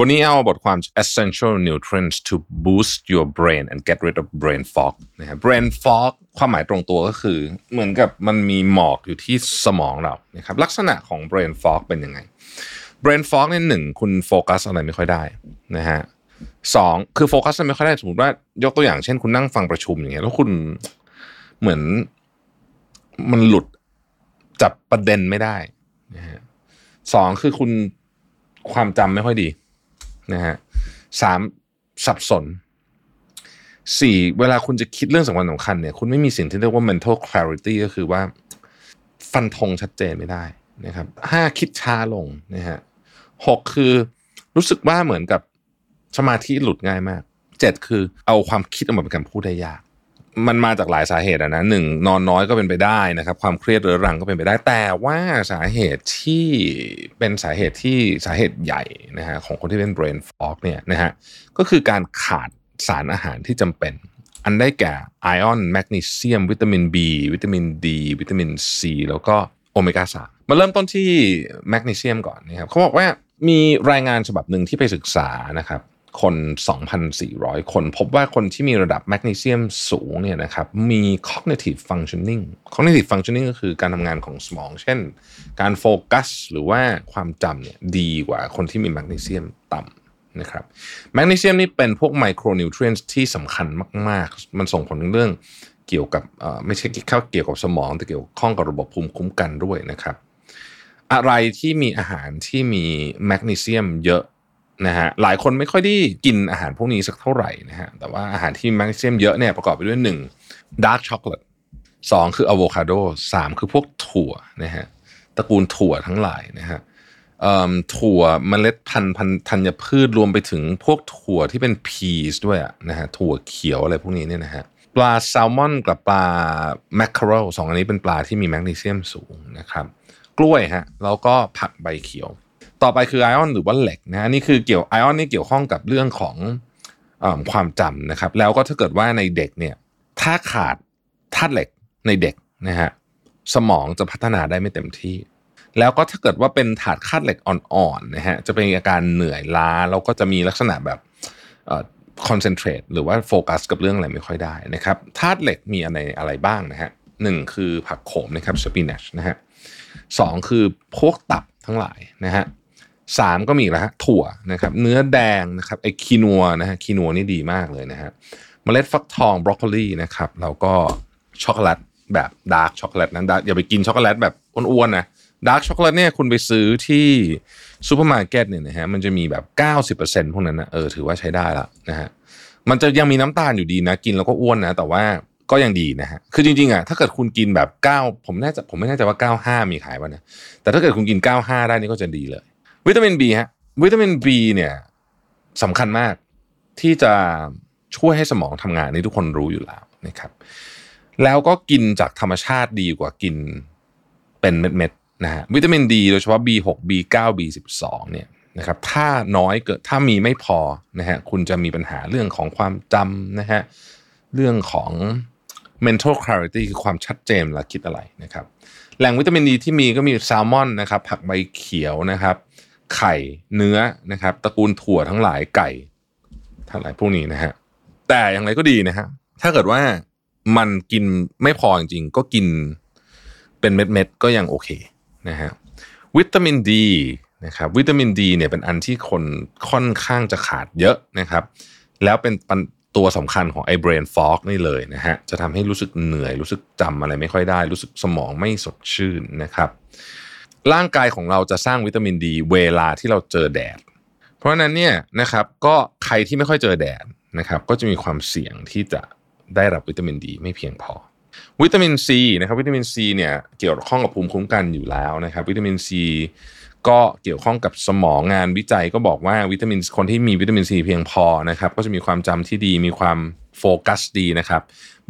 วันนี้เอาบทความ essential nutrients to boost your brain and get rid of brain fog นะครับ brain fog ความหมายตรงตัวก็คือ เหมือนกับมันมีหมอกอยู่ที่สมองเรานะครับลักษณะของ brain fog เป็นยังไง brain fog เนี่ยหนึ่งคุณโฟกัสอะไรไม่ค่อยได้นะฮะสองคือโฟกัสอะไรไม่ค่อยได้สมมติว่ายกตัวอย่างเช่น คุณนั่งฟังประชุมอย่างเงี้ยแล้วคุณเหมือนมันหลุดจับประเด็นไม่ได้นะฮะสองคือคุณความจำไม่ค่อยดี นะฮะสามสับสนสี่เวลาคุณจะคิดเรื่องสำคัญสำคัญเนี่ยคุณไม่มีสิ่งที่เรียกว่า mental clarity ก็คือว่า ฟันธงชัดเจนไม่ได้นะครับห้าคิดช้าลงนะฮะหกคือรู้สึกว่าเหมือนกับสมาธิหลุดง่ายมากเจ็ดคือเอาความคิดออกมาเป็นการพูดได้ยาก มันมาจากหลายสาเหตุอะนะหนึ่งนอนน้อยก็เป็นไปได้นะครับ ความเครียดเรื้อรังก็เป็นไปได้ แต่ว่าสาเหตุที่เป็นสาเหตุที่สาเหตุใหญ่นะฮะของคนที่เป็น brain fog เนี่ยนะฮะก็คือการขาดสารอาหารที่จำเป็น อันได้แก่ไอออนแมกนีเซียม วิตามิน B วิตามิน D วิตามิน C แล้วก็โอเมก้า3มาเริ่มต้นที่แมกนีเซียมก่อนนะครับเขาบอกว่ามีรายงานฉบับหนึ่งที่ไปศึกษานะครับ คน 2,400 คนพบว่าคนที่มีระดับแมกนีเซียมสูงเนี่ยนะครับมี cognitive functioning cognitive functioning ก็คือการทำงานของสมอง เช่น การโฟกัสหรือว่าความจำเนี่ยดีกว่าคนที่มีแมกนีเซียมต่ำนะครับแมกนีเซียมนี่เป็นพวก micronutrient ที่สำคัญมาก ๆ มันส่งผลเรื่องเกี่ยวกับไม่ใช่แค่เกี่ยวกับสมอง แต่เกี่ยวข้องกับระบบภูมิคุ้มกันด้วยนะครับ อะไรที่มีอาหารที่มีแมกนีเซียมเยอะ นะฮะหลายคนไม่ค่อยได้กินอาหารพวกนี้สักเท่าไหร่นะฮะแต่ว่าอาหารที่แมกนีเซียมเยอะเนี่ยประกอบไปด้วย1ดาร์กช็อกโกแลตสองคืออะโวคาโดสามคือพวกถั่วนะฮะตระกูลถั่วทั้งหลายนะฮะถั่วเมล็ดพันธุ์ธัญพืชรวมไปถึงพวกถั่วที่เป็น peas ด้วยนะฮะถั่วเขียวอะไรพวกนี้เนี่ยนะฮะปลาแซลมอนกับปลาแมคเคอเรลสองอันนี้เป็นปลาที่มีแมกนีเซียมสูงนะครับ กล้วยฮะแล้วก็ผักใบเขียว ต่อไปคือ iron หรือว่าเหล็กนะนี่คือเกี่ยว iron นี่เกี่ยวข้องกับเรื่องของอความจำนะครับ แล้วก็ถ้าเกิดว่าในเด็กเนี่ย ถ้าขาดธาตุเหล็กในเด็กนะฮะสมองจะพัฒนาได้ไม่เต็มที่ แล้วก็ถ้าเกิดว่าเป็นขาดธาตุเหล็กอ่อนๆนะฮะจะเป็นอาการเหนื่อยล้าแล้วก็จะมีลักษณะแบบ concentrate หรือว่าโฟกัสกับเรื่องอะไรไม่ค่อยได้นะครับธาตุเหล็กมีอะไรอะไรบ้างนะฮะหนึ่งคือผักโขมนะครับ spinach นะฮะสองคือพวกตับทั้งหลายนะฮะ สามก็มีแล้วฮะถั่วนะครับเนื้อแดงนะครับไอ้คีนัวนะฮะคีนัวนี่ดีมากเลยนะฮะเมล็ดฟักทองบรอกโคลีนะครับแล้วก็ช็อกโกแลตแบบดาร์กช็อกโกแลตนั้นอย่าไปกินช็อกโกแลตแบบอ้วนๆนะดาร์กช็อกโกแลตเนี่ยคุณไปซื้อที่ซูเปอร์มาร์เก็ตเนี่ยนะฮะมันจะมีแบบ 90%พวกนั้นนะเออถือว่าใช้ได้ละนะฮะมันจะยังมีน้ำตาลอยู่ดีนะ กินแล้วก็อ้วนนะ แต่ว่าก็ยังดีนะฮะคือจริงๆอะถ้าเกิดคุณกินแบบ 9 ผมแน่ใจผมไม่แน่ใจว่า 95 มีขายป่ะนะแต่ถ้าเกิดคุณกิน 95 ได้นี่ก็จะดีเลย วิตามิน B ฮะวิตามิน B เนี่ยสำคัญมากที่จะช่วยให้สมองทำงานนี่ทุกคนรู้อยู่แล้วนะครับ แล้วก็กินจากธรรมชาติดีกว่ากินเป็นเม็ดๆนะฮะวิตามินดีโดยเฉพาะ B6 B9 B12 เนี่ยนะครับถ้าน้อยเกิดถ้ามีไม่พอนะฮะคุณจะมีปัญหาเรื่องของความจำนะฮะเรื่องของ mental clarity คือความชัดเจนเวลาคิดอะไรนะครับ แหล่งวิตามินดีที่มีก็มีแซลมอนนะครับ ผักใบเขียวนะครับ ไข่เนื้อนะครับ ตระกูลถั่วทั้งหลายไก่ ทั้งหลายพวกนี้นะฮะแต่อย่างไรก็ดีนะฮะถ้าเกิดว่ามันกินไม่พอจริงๆก็กินเป็นเม็ดๆก็ยังโอเคนะฮะวิตามินดีนะครับวิตามินดีเนี่ยเป็นอันที่คนค่อนข้างจะขาดเยอะนะครับ แล้วเป็นตัวสำคัญของไอ้ brain fog นี่เลยนะฮะจะทำให้รู้สึกเหนื่อย รู้สึกจำอะไรไม่ค่อยได้ รู้สึกสมองไม่สดชื่นนะครับ ร่างกายของเราจะสร้างวิตามินดีเวลาที่เราเจอแดด เพราะฉะนั้นเนี่ยนะครับก็ใครที่ไม่ค่อยเจอแดดนะครับก็จะมีความเสี่ยงที่จะได้รับวิตามินดีไม่เพียงพอ วิตามินซีนะครับวิตามินซีเนี่ยเกี่ยวข้องกับภูมิคุ้มกันอยู่แล้วนะครับ วิตามินซีก็เกี่ยวข้องกับสมองงานวิจัยก็บอกว่าวิตามินคนที่มีวิตามินซีเพียงพอนะครับก็จะมีความจำที่ดีมีความโฟกัสดีนะครับ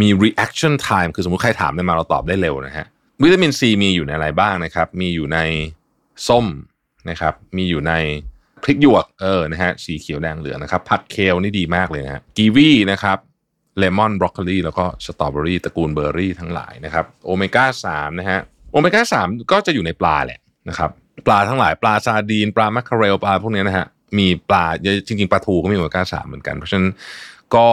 มี reaction time คือสมมติใครถามอะไรมาเราตอบได้เร็วนะฮะ วิตามินซีมีอยู่ในอะไรบ้างนะครับ มีอยู่ในส้มนะครับ มีอยู่ในพริกหยวกเออนะฮะสีเขียวแดงเหลืองนะครับ ผักเคลนี่ดีมากเลยนะฮะกีวีนะครับเลมอนบรอกโคลีแล้วก็สตรอเบอรี่ตระกูลเบอร์รี่ทั้งหลายนะครับโอเมก้า3นะฮะโอเมก้า3ก็จะอยู่ในปลาแหละนะครับปลาทั้งหลายปลาซาร์ดีน ปลาแมคเคเรลปลาพวกนี้นะฮะมีปลาจริงๆปลาทูก็มีโอเมก้า3เหมือนกัน เพราะฉะนั้นก็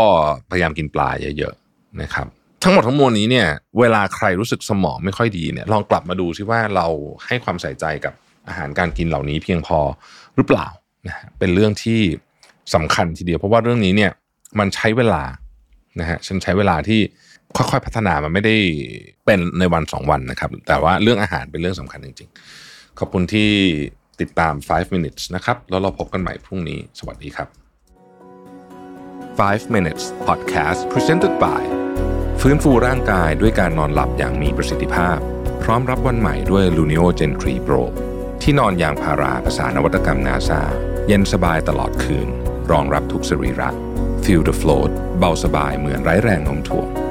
พยายามกินปลาเยอะๆนะครับ ทั้งหมดทั้งมวลนี้เนี่ย เวลาใครรู้สึกสมองไม่ค่อยดีเนี่ย ลองกลับมาดูซิว่าเราให้ความใส่ใจกับอาหารการกินเหล่านี้เพียงพอหรือเปล่านะฮะเป็นเรื่องที่สำคัญทีเดียว เพราะว่าเรื่องนี้เนี่ยมันใช้เวลานะฮะฉันใช้เวลาที่ค่อยๆพัฒนามันไม่ได้เป็นในวันสองวันนะครับ แต่ว่าเรื่องอาหารเป็นเรื่องสำคัญจริงๆ ขอบคุณที่ติดตาม 5 minutes นะครับ แล้วเราพบกันใหม่พรุ่งนี้ สวัสดีครับ 5 minutes podcast presented by ฟื้นฟูร่างกายด้วยการนอนหลับอย่างมีประสิทธิภาพ พร้อมรับวันใหม่ด้วย Luno Gen 3 Pro ที่นอนยางพาราภาษานวัตกรรมนาซาเย็นสบายตลอดคืน รองรับทุกสรีระ Feel the float เบาสบายเหมือนไร้แรงโน้มถ่วง